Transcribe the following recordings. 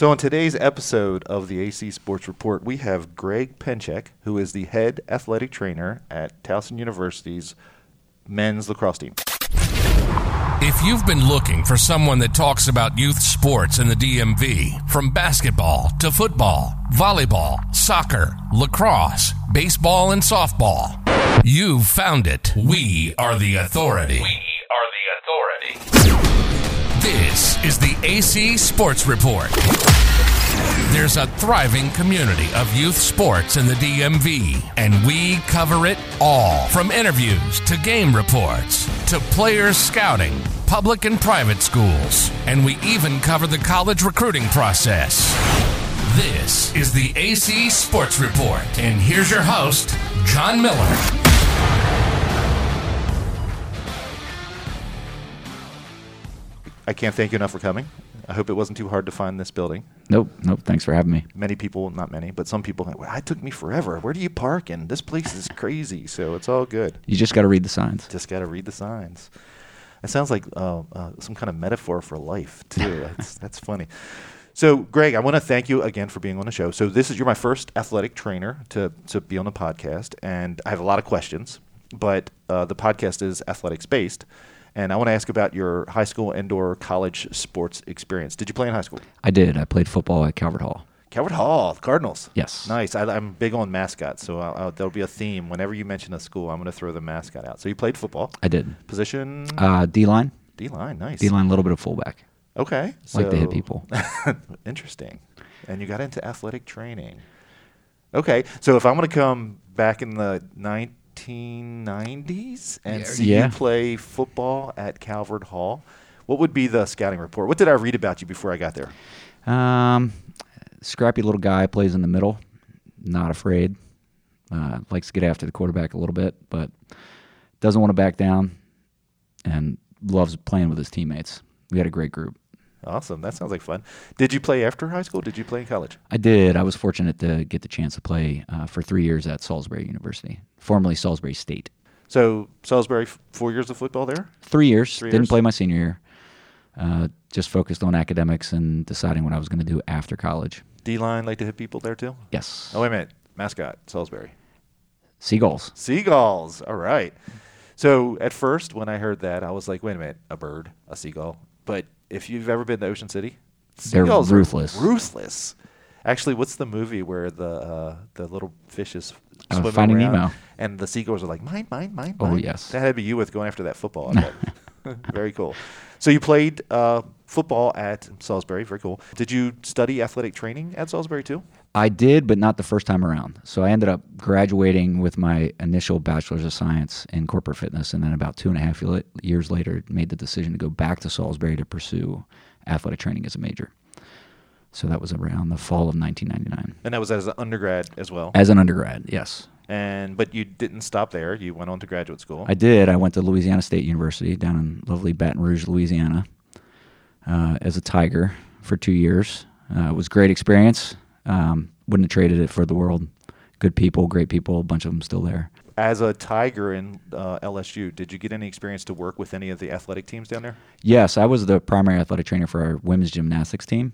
So, on today's episode of the AC Sports Report, we have Greg Penchek, who is the head athletic trainer at Towson University's men's lacrosse team. If you've been looking for someone that talks about youth sports in the DMV, from basketball to football, volleyball, soccer, lacrosse, baseball, and softball, you've found it. We are the authority. This is the AC Sports Report. There's a thriving community of youth sports in the DMV, and we cover it all from interviews to game reports to players scouting, public and private schools, and we even cover the college recruiting process. This is the AC Sports Report, and here's your host, John Miller. I can't thank you enough for coming. I hope it wasn't too hard to find this building. Nope, nope. Thanks for having me. Many people, not many, but some people, well, it took me forever. Where do you park? And this place is crazy. So it's all good. You just got to read the signs. Just got to read the signs. It sounds like uh, uh, some kind of metaphor for life, too. that's, that's funny. So, Greg, I want to thank you again for being on the show. So, this is you're my first athletic trainer to to be on the podcast, and I have a lot of questions. But uh, the podcast is athletics based, and I want to ask about your high school indoor college sports experience. Did you play in high school? I did. I played football at Calvert Hall. Calvert Hall, Cardinals. Yes. Nice. I, am big on mascots, so I'll, I'll, there'll be a theme. Whenever you mention a school, I'm going to throw the mascot out. So you played football. I did. Position? Uh, D line. D line, nice. D line, a little bit of fullback. Okay. like to hit people. interesting. And you got into athletic training. Okay. So if I'm going to come back in the 1990s and see yeah. you play football at Calvert Hall, what would be the scouting report? What did I read about you before I got there? Um, scrappy little guy plays in the middle, not afraid. Uh, likes to get after the quarterback a little bit, but doesn't want to back down, and loves playing with his teammates. We had a great group. Awesome. That sounds like fun. Did you play after high school? Did you play in college? I did. I was fortunate to get the chance to play uh, for three years at Salisbury University, formerly Salisbury State. So Salisbury, four years of football there. Three years. Three Didn't years? play my senior year. Uh, just focused on academics and deciding what I was going to do after college. D line, like to hit people there too. Yes. Oh wait a minute, mascot Salisbury. Seagulls. Seagulls. All right. So at first, when I heard that, I was like, wait a minute, a bird, a seagull. But if you've ever been to Ocean City, They're seagulls are ruthless. ruthless. Actually, what's the movie where the uh, the little fishes Uh, swimming Finding around Nemo. and the seagulls are like mine, mine, mine, Oh, mine. yes. That had to be you with going after that football. I bet. Very cool. So you played uh, football at Salisbury. Very cool. Did you study athletic training at Salisbury too? I did, but not the first time around. So I ended up graduating with my initial bachelor's of science in corporate fitness, and then about two and a half years later, made the decision to go back to Salisbury to pursue athletic training as a major. So that was around the fall of 1999. And that was as an undergrad as well. As an undergrad, yes. And but you didn't stop there. You went on to graduate school. I did. I went to Louisiana State University down in lovely Baton Rouge, Louisiana, uh, as a Tiger for two years. Uh, it was great experience. Um, wouldn't have traded it for the world. Good people, great people, a bunch of them still there. As a Tiger in uh, LSU, did you get any experience to work with any of the athletic teams down there? Yes, I was the primary athletic trainer for our women's gymnastics team,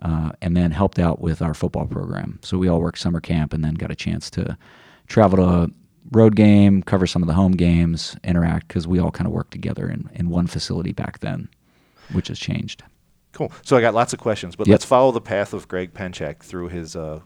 uh, and then helped out with our football program. So we all worked summer camp, and then got a chance to travel to a road game, cover some of the home games, interact because we all kind of worked together in, in one facility back then, which has changed. Cool. So I got lots of questions, but Yep. let's follow the path of Greg Penchek through his uh,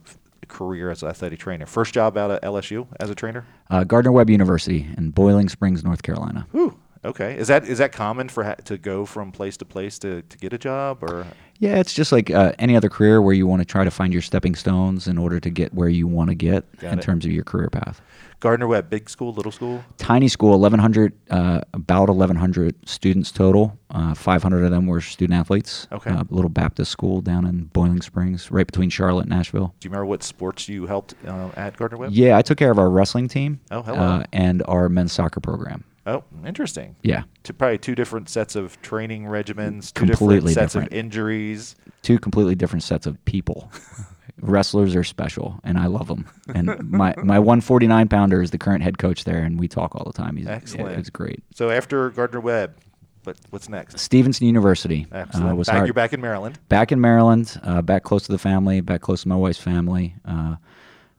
career as an athletic trainer. First job out at LSU as a trainer. Uh, Gardner Webb University in Boiling Springs, North Carolina. Whew. Okay. Is that is that common for ha- to go from place to place to, to get a job or? Yeah, it's just like uh, any other career where you want to try to find your stepping stones in order to get where you want to get Got in it. terms of your career path. Gardner Webb, big school, little school. Tiny school, 1,100, uh, about 1,100 students total. Uh, 500 of them were student athletes. Okay. Uh, little Baptist school down in Boiling Springs, right between Charlotte and Asheville. Do you remember what sports you helped uh, at Gardner Webb? Yeah, I took care of our wrestling team. Oh, hello. Uh, and our men's soccer program. Oh, interesting. Yeah, Two, probably two different sets of training regimens, two Completely different sets different. of injuries. two completely different sets of people. Wrestlers are special, and I love them. And my my 149 pounder is the current head coach there, and we talk all the time. He's, Excellent. It's great. So after Gardner Webb, but what's next? Stevenson University. uh, Excellent. was back, hired- you're back in Maryland. back in Maryland, uh, back close to the family, back close to my wife's family. Uh,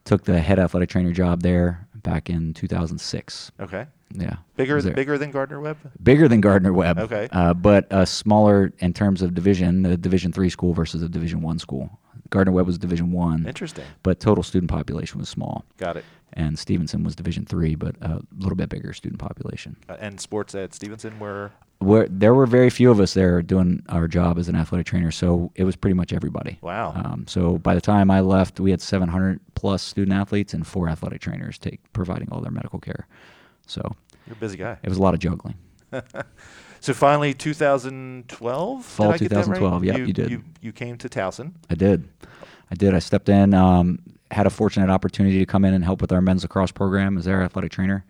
took the head athletic trainer job there back in 2006. Okay. Yeah, Bigger, bigger than Gardner Webb. bigger than Gardner Webb. Okay. uh, but uh, smaller in terms of division. The Division three school versus a Division one school. Gardner Webb was Division one, Interesting. but total student population was small. Got it. And Stevenson was Division three, but a little bit bigger student population. Uh, and sports at Stevenson were Where there were very few of us there doing our job as an athletic trainer, so it was pretty much everybody. Wow. Um, so by the time I left, we had 700 plus student athletes and four athletic trainers take providing all their medical care. So you're a busy guy. it was a lot of juggling. So finally, 2012. Fall did I get that right? 2012, yep, you, you did. You, you came to Towson. I did. I did. I stepped in, um, had a fortunate opportunity to come in and help with our men's lacrosse program as their athletic trainer.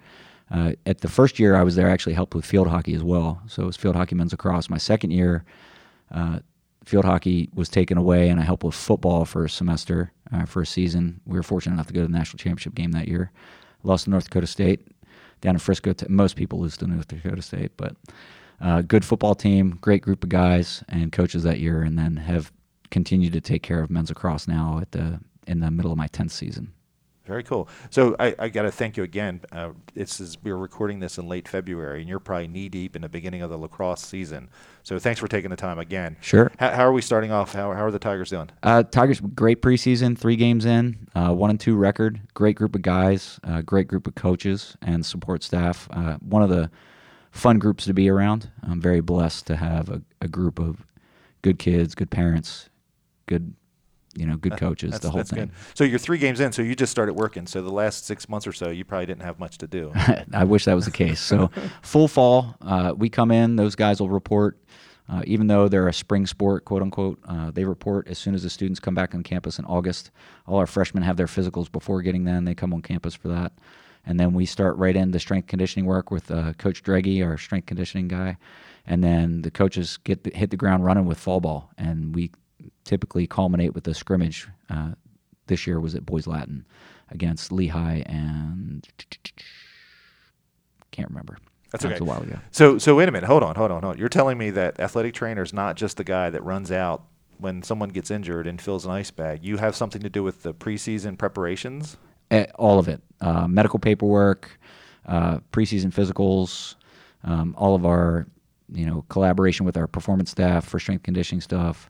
Uh, at the first year I was there, I actually helped with field hockey as well. So it was field hockey, men's lacrosse. My second year, uh, field hockey was taken away, and I helped with football for a semester, uh, for a season. We were fortunate enough to go to the national championship game that year. Lost to North Dakota State down in Frisco. Most people lose to North Dakota State, but uh, good football team, great group of guys and coaches that year, and then have continued to take care of men's lacrosse now at the in the middle of my tenth season. Very cool. So I, I got to thank you again. Uh, it's is, we're recording this in late February, and you're probably knee deep in the beginning of the lacrosse season. So thanks for taking the time again. Sure. How, how are we starting off? How, how are the Tigers doing? Uh, Tigers, great preseason, three games in, uh, one and two record. Great group of guys, uh, great group of coaches and support staff. Uh, one of the fun groups to be around. I'm very blessed to have a, a group of good kids, good parents, good, you know, good coaches. That's, the whole thing. good. So you're three games in. So you just started working. So the last six months or so, you probably didn't have much to do. I wish that was the case. So, full fall, uh, we come in. Those guys will report, uh, even though they're a spring sport, quote unquote. Uh, they report as soon as the students come back on campus in August. All our freshmen have their physicals before getting them. They come on campus for that, and then we start right into strength conditioning work with uh, Coach Dreggy, our strength conditioning guy, and then the coaches get the, hit the ground running with fall ball, and we typically culminate with a scrimmage. Uh, this year was at Boys Latin against Lehigh and can't remember. That's That okay. was a while ago. So so wait a minute. Hold on. Hold on. Hold on. You're telling me that athletic trainer is not just the guy that runs out when someone gets injured and fills an ice bag. You have something to do with the preseason preparations. Eh, all of it uh, medical paperwork uh, preseason physicals um, all of our you know collaboration with our performance staff for strength conditioning stuff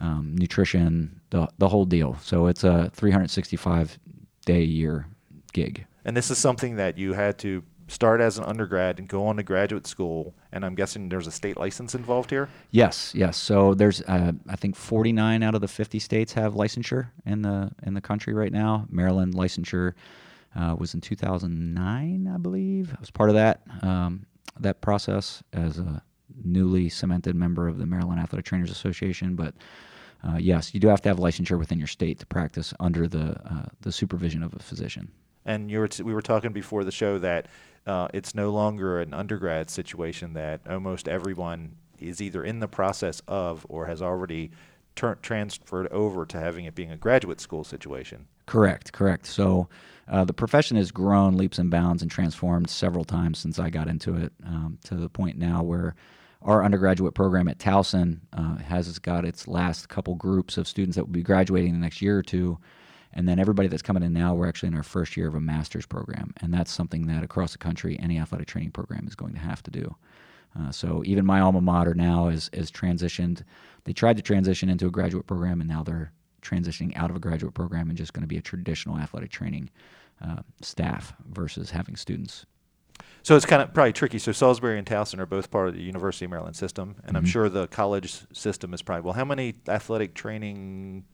um, nutrition the, the whole deal so it's a 365 day a year gig And this is something that you had to start as an undergrad and go on to graduate school. And I'm guessing there's a state license involved here. Yes, yes. So there's, uh, I think, 49 out of the 50 states have licensure in the in the country right now. Maryland licensure uh, was in 2009, I believe. I was part of that um, that process as a newly cemented member of the Maryland Athletic Trainers Association. But uh, yes, you do have to have licensure within your state to practice under the uh, the supervision of a physician. And you were t- we were talking before the show that uh, it's no longer an undergrad situation that almost everyone is either in the process of or has already tur- transferred over to having it being a graduate school situation. Correct, correct. So uh, the profession has grown leaps and bounds and transformed several times since I got into it um, to the point now where our undergraduate program at Towson uh, has got its last couple groups of students that will be graduating the next year or two. And then everybody that's coming in now, we're actually in our first year of a master's program. And that's something that across the country, any athletic training program is going to have to do. Uh, so even my alma mater now is, is transitioned. They tried to transition into a graduate program, and now they're transitioning out of a graduate program and just going to be a traditional athletic training uh, staff versus having students. So it's kind of probably tricky. So Salisbury and Towson are both part of the University of Maryland system, and I'm mm-hmm. sure the college system is probably well. How many athletic training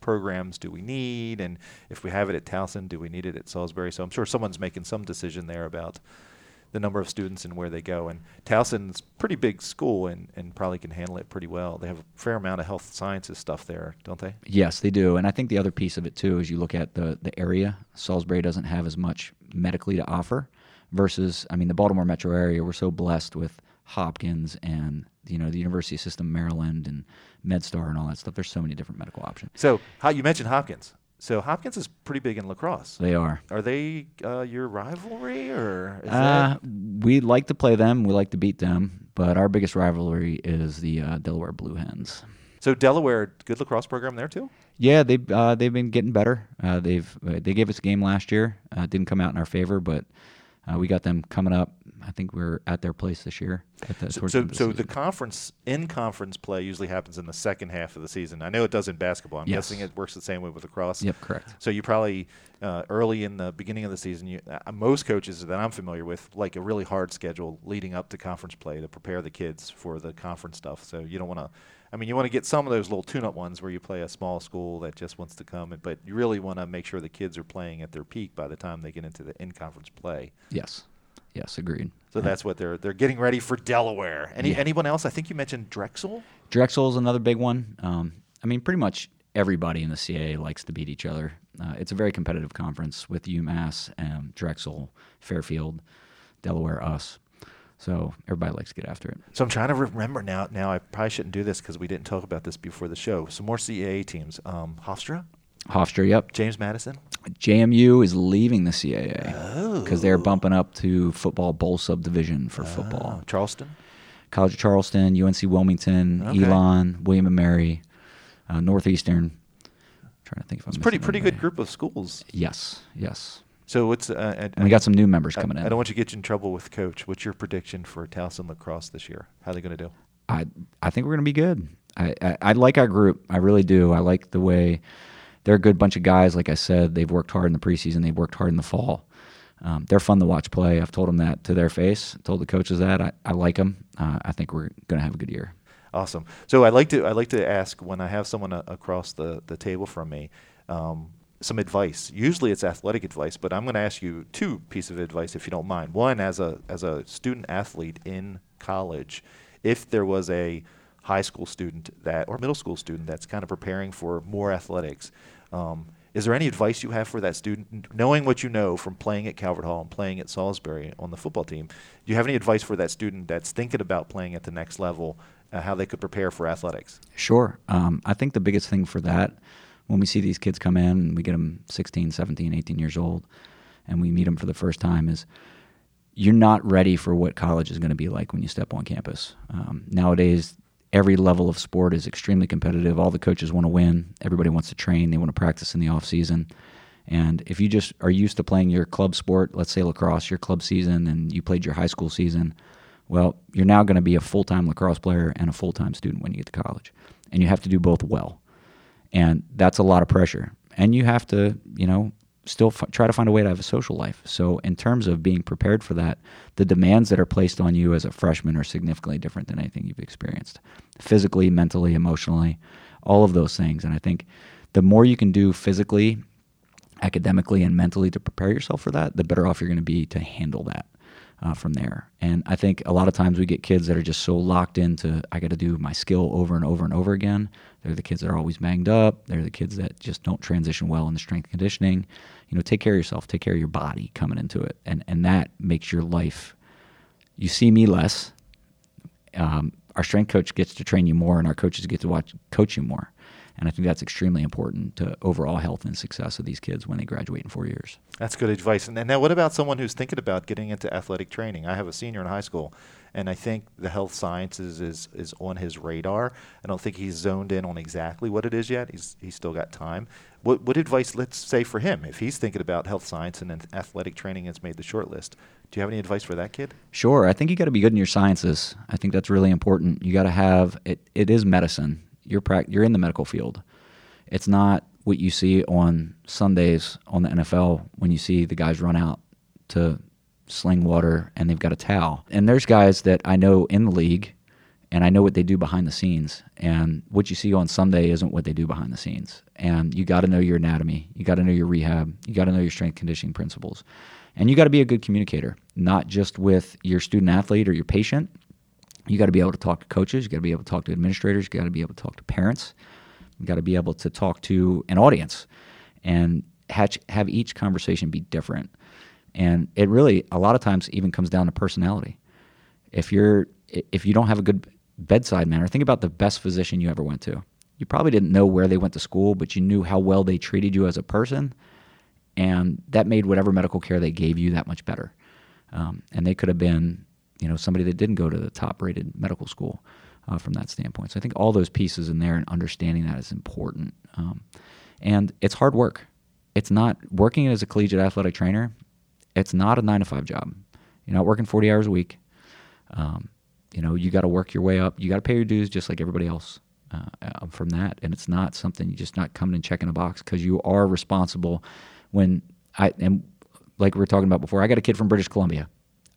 programs do we need? And if we have it at Towson, do we need it at Salisbury? So I'm sure someone's making some decision there about the number of students and where they go. And Towson's pretty big school and, and probably can handle it pretty well. They have a fair amount of health sciences stuff there, don't they? Yes, they do. And I think the other piece of it too is you look at the the area. Salisbury doesn't have as much medically to offer versus I mean the Baltimore metro area we're so blessed with Hopkins and you know the University System Maryland and MedStar and all that stuff. There's so many different medical options. So how you mentioned Hopkins. So Hopkins is pretty big in lacrosse. They are. Are they uh, your rivalry, or is Uh, that we like to play them. We like to beat them. But our biggest rivalry is the uh, Delaware Blue Hens. so? Delaware, good lacrosse program there too. Yeah, they uh, they've been getting better. Uh, they've uh, they gave us a game last year. Uh, didn't come out in our favor, but uh, we got them coming up. I think we're at their place this year. At the, So, so, the so the conference in conference play usually happens in the second half of the season. I know it does in basketball. I'm Yes. guessing it works the same way with lacrosse. Yep, correct. So you probably uh, early in the beginning of the season, you, uh, most coaches that I'm familiar with like a really hard schedule leading up to conference play to prepare the kids for the conference stuff. So you don't want to. I mean, you want to get some of those little tune-up ones where you play a small school that just wants to come, and- but you really want to make sure the kids are playing at their peak by the time they get into the in-conference play. Yes, yes, agreed. So that's what they're they're getting ready for Delaware. Any Yeah. anyone else? I think you mentioned Drexel. Drexel is another big one. Um, I mean, pretty much everybody in the CAA likes to beat each other. Uh, it's a very competitive conference with UMass, um, Drexel, Fairfield, Delaware, us. So everybody likes to get after it. So I'm trying to remember now. Now I probably shouldn't do this because we didn't talk about this before the show. Some more CAA teams. Um, Hofstra, Hofstra, yep. James Madison. JMU is leaving the CAA because Oh. they're bumping up to football bowl subdivision for football. Uh, Charleston. College of Charleston, UNC Wilmington, Okay. Elon, William and Mary, uh, Northeastern. trying to think if I'm It's a pretty pretty good group of schools. Yes, yes. So what's uh, and, And we got some new members I, coming in. I don't want you to get you in trouble with coach. What's your prediction for Towson lacrosse this year? How are they going to do? I I think we're going to be good. I, I I like our group. I really do. I like the way they're a good bunch of guys. Like I said, they've worked hard in the preseason. They've worked hard in the fall. Um, they're fun to watch play. I've told them that to their face. Told the coaches that. I, I like them. Uh, I think we're going to have a good year. Awesome. So I like to I like to ask when I have someone a, across the, the table from me um, some advice. Usually it's athletic advice, but I'm going to ask you two pieces of advice if you don't mind. One as a as a student athlete in college, if there was a high school student that or middle school student that's kind of preparing for more athletics. Um, is there any advice you have for that student, knowing what you know from playing at Calvert Hall and playing at Salisbury on the football team? Do you have any advice for that student that's thinking about playing at the next level, uh, how they could prepare for athletics? Sure. Um, I think the biggest thing for that, when we see these kids come in and we get them 16, 17, 18 years old, and we meet them for the first time, is you're not ready for what college is going to be like when you step on campus. Um, nowadays, every level of sport is extremely competitive. All the coaches want to win. Everybody wants to train. They want to practice in the off season. And if you just are used to playing your club sport, let's say lacrosse, your club season, and you played your high school season, well, you're now going to be a full time lacrosse player and a full time student when you get to college. And you have to do both well. And that's a lot of pressure. And you have to, you know, still f- try to find a way to have a social life. So, in terms of being prepared for that, the demands that are placed on you as a freshman are significantly different than anything you've experienced physically, mentally, emotionally, all of those things. And I think the more you can do physically, academically, and mentally to prepare yourself for that, the better off you're going to be to handle that. Uh, from there. And I think a lot of times we get kids that are just so locked into, I got to do my skill over and over and over again. They're the kids that are always banged up. They're the kids that just don't transition well into strength conditioning. You know, take care of yourself, take care of your body coming into it. And, and that makes your life, you see me less. Um, our strength coach gets to train you more, and our coaches get to watch coach you more. And I think that's extremely important to overall health and success of these kids when they graduate in four years. That's good advice. And, and now, what about someone who's thinking about getting into athletic training? I have a senior in high school, and I think the health sciences is, is on his radar. I don't think he's zoned in on exactly what it is yet. He's he's still got time. What what advice? Let's say for him, if he's thinking about health science and athletic training has made the short list, do you have any advice for that kid? Sure. I think you got to be good in your sciences. I think that's really important. You got to have it. It is medicine. You're You're in the medical field. It's not what you see on Sundays on the NFL when you see the guys run out to sling water and they've got a towel. And there's guys that I know in the league, and I know what they do behind the scenes. And what you see on Sunday isn't what they do behind the scenes. And you got to know your anatomy. You got to know your rehab. You got to know your strength conditioning principles. And you got to be a good communicator, not just with your student athlete or your patient. You got to be able to talk to coaches. You got to be able to talk to administrators. You got to be able to talk to parents. You got to be able to talk to an audience and hatch, have each conversation be different. And it really, a lot of times, even comes down to personality. If you're, if you don't have a good bedside manner, think about the best physician you ever went to. you probably didn't know where they went to school, but you knew how well they treated you as a person, and that made whatever medical care they gave you that much better. Um, and they could have been, you know, somebody that didn't go to the top-rated medical school uh, from that standpoint. So I think all those pieces in there and understanding that is important. Um, and it's hard work. It's not working as a collegiate athletic trainer. It's not a nine to five job. You're not working 40 hours a week. Um, you know, you got to work your way up. You got to pay your dues just like everybody else uh, uh, from that. And it's not something you just not coming and checking a box because you are responsible. When I and like we were talking about before, I got a kid from British Columbia.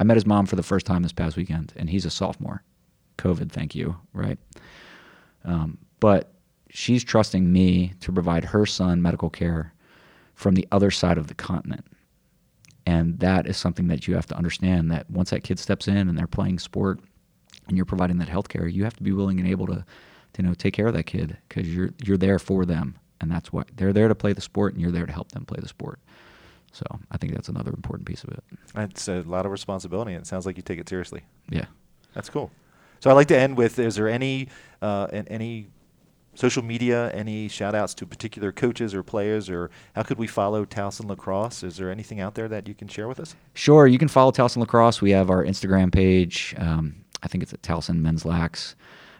I met his mom for the first time this past weekend, and he's a sophomore. COVID, thank you, right? Um, but she's trusting me to provide her son medical care from the other side of the continent. And that is something that you have to understand that once that kid steps in and they're playing sport and you're providing that health care, you have to be willing and able to, to you know, take care of that kid because you're you're there for them. And that's why they're there to play the sport and you're there to help them play the sport. So I think that's another important piece of it. It's a lot of responsibility, and it sounds like you take it seriously. Yeah. That's cool. So I'd like to end with: Is there any uh, any social media, any shout outs to particular coaches or players, or how could we follow Towson Lacrosse? Is there anything out there that you can share with us? Sure, you can follow Towson Lacrosse. We have our Instagram page. Um, I think it's at Towson Men's Lax.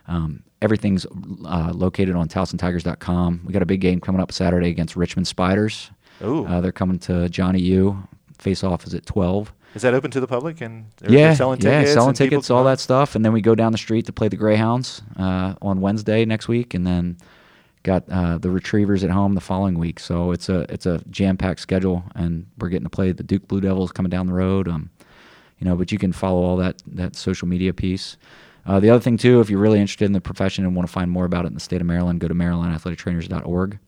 Um, everything's uh, located on TowsonTigers.com. We got a big game coming up Saturday against Richmond Spiders. Ooh. Uh, they're coming to Johnny U. Face off is at 12. Is that open to the public and yeah, selling yeah, selling tickets, all that stuff, and then we go down the street to play the Greyhounds uh, on Wednesday next week, and then got uh, the Retrievers at home the following week. So it's a it's a jam packed schedule, and we're getting to play the Duke Blue Devils coming down the road. Um, you know, but you can follow all that that social media piece. Uh, the other thing too, if you're really interested in the profession and want to find more about it in the state of Maryland, go to MarylandAthleticTrainers.org.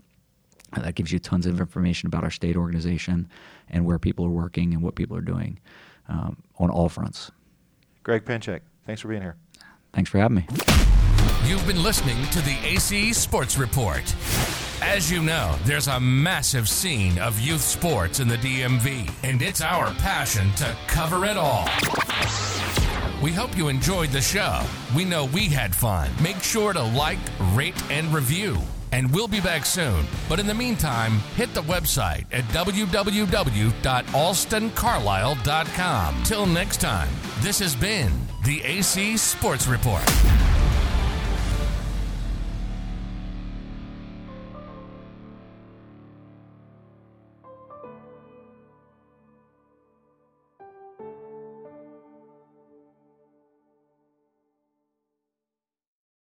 That gives you tons of information about our state organization and where people are working and what people are doing um, on all fronts. Greg Pinchek, thanks for being here. Thanks for having me. You've been listening to the AC Sports Report. As you know, there's a massive scene of youth sports in the DMV, and it's our passion to cover it all. We hope you enjoyed the show. We know we had fun. Make sure to like, rate, and review. And we'll be back soon. But in the meantime, hit the website at www.alstoncarlisle.com. Till next time, this has been the AC Sports Report.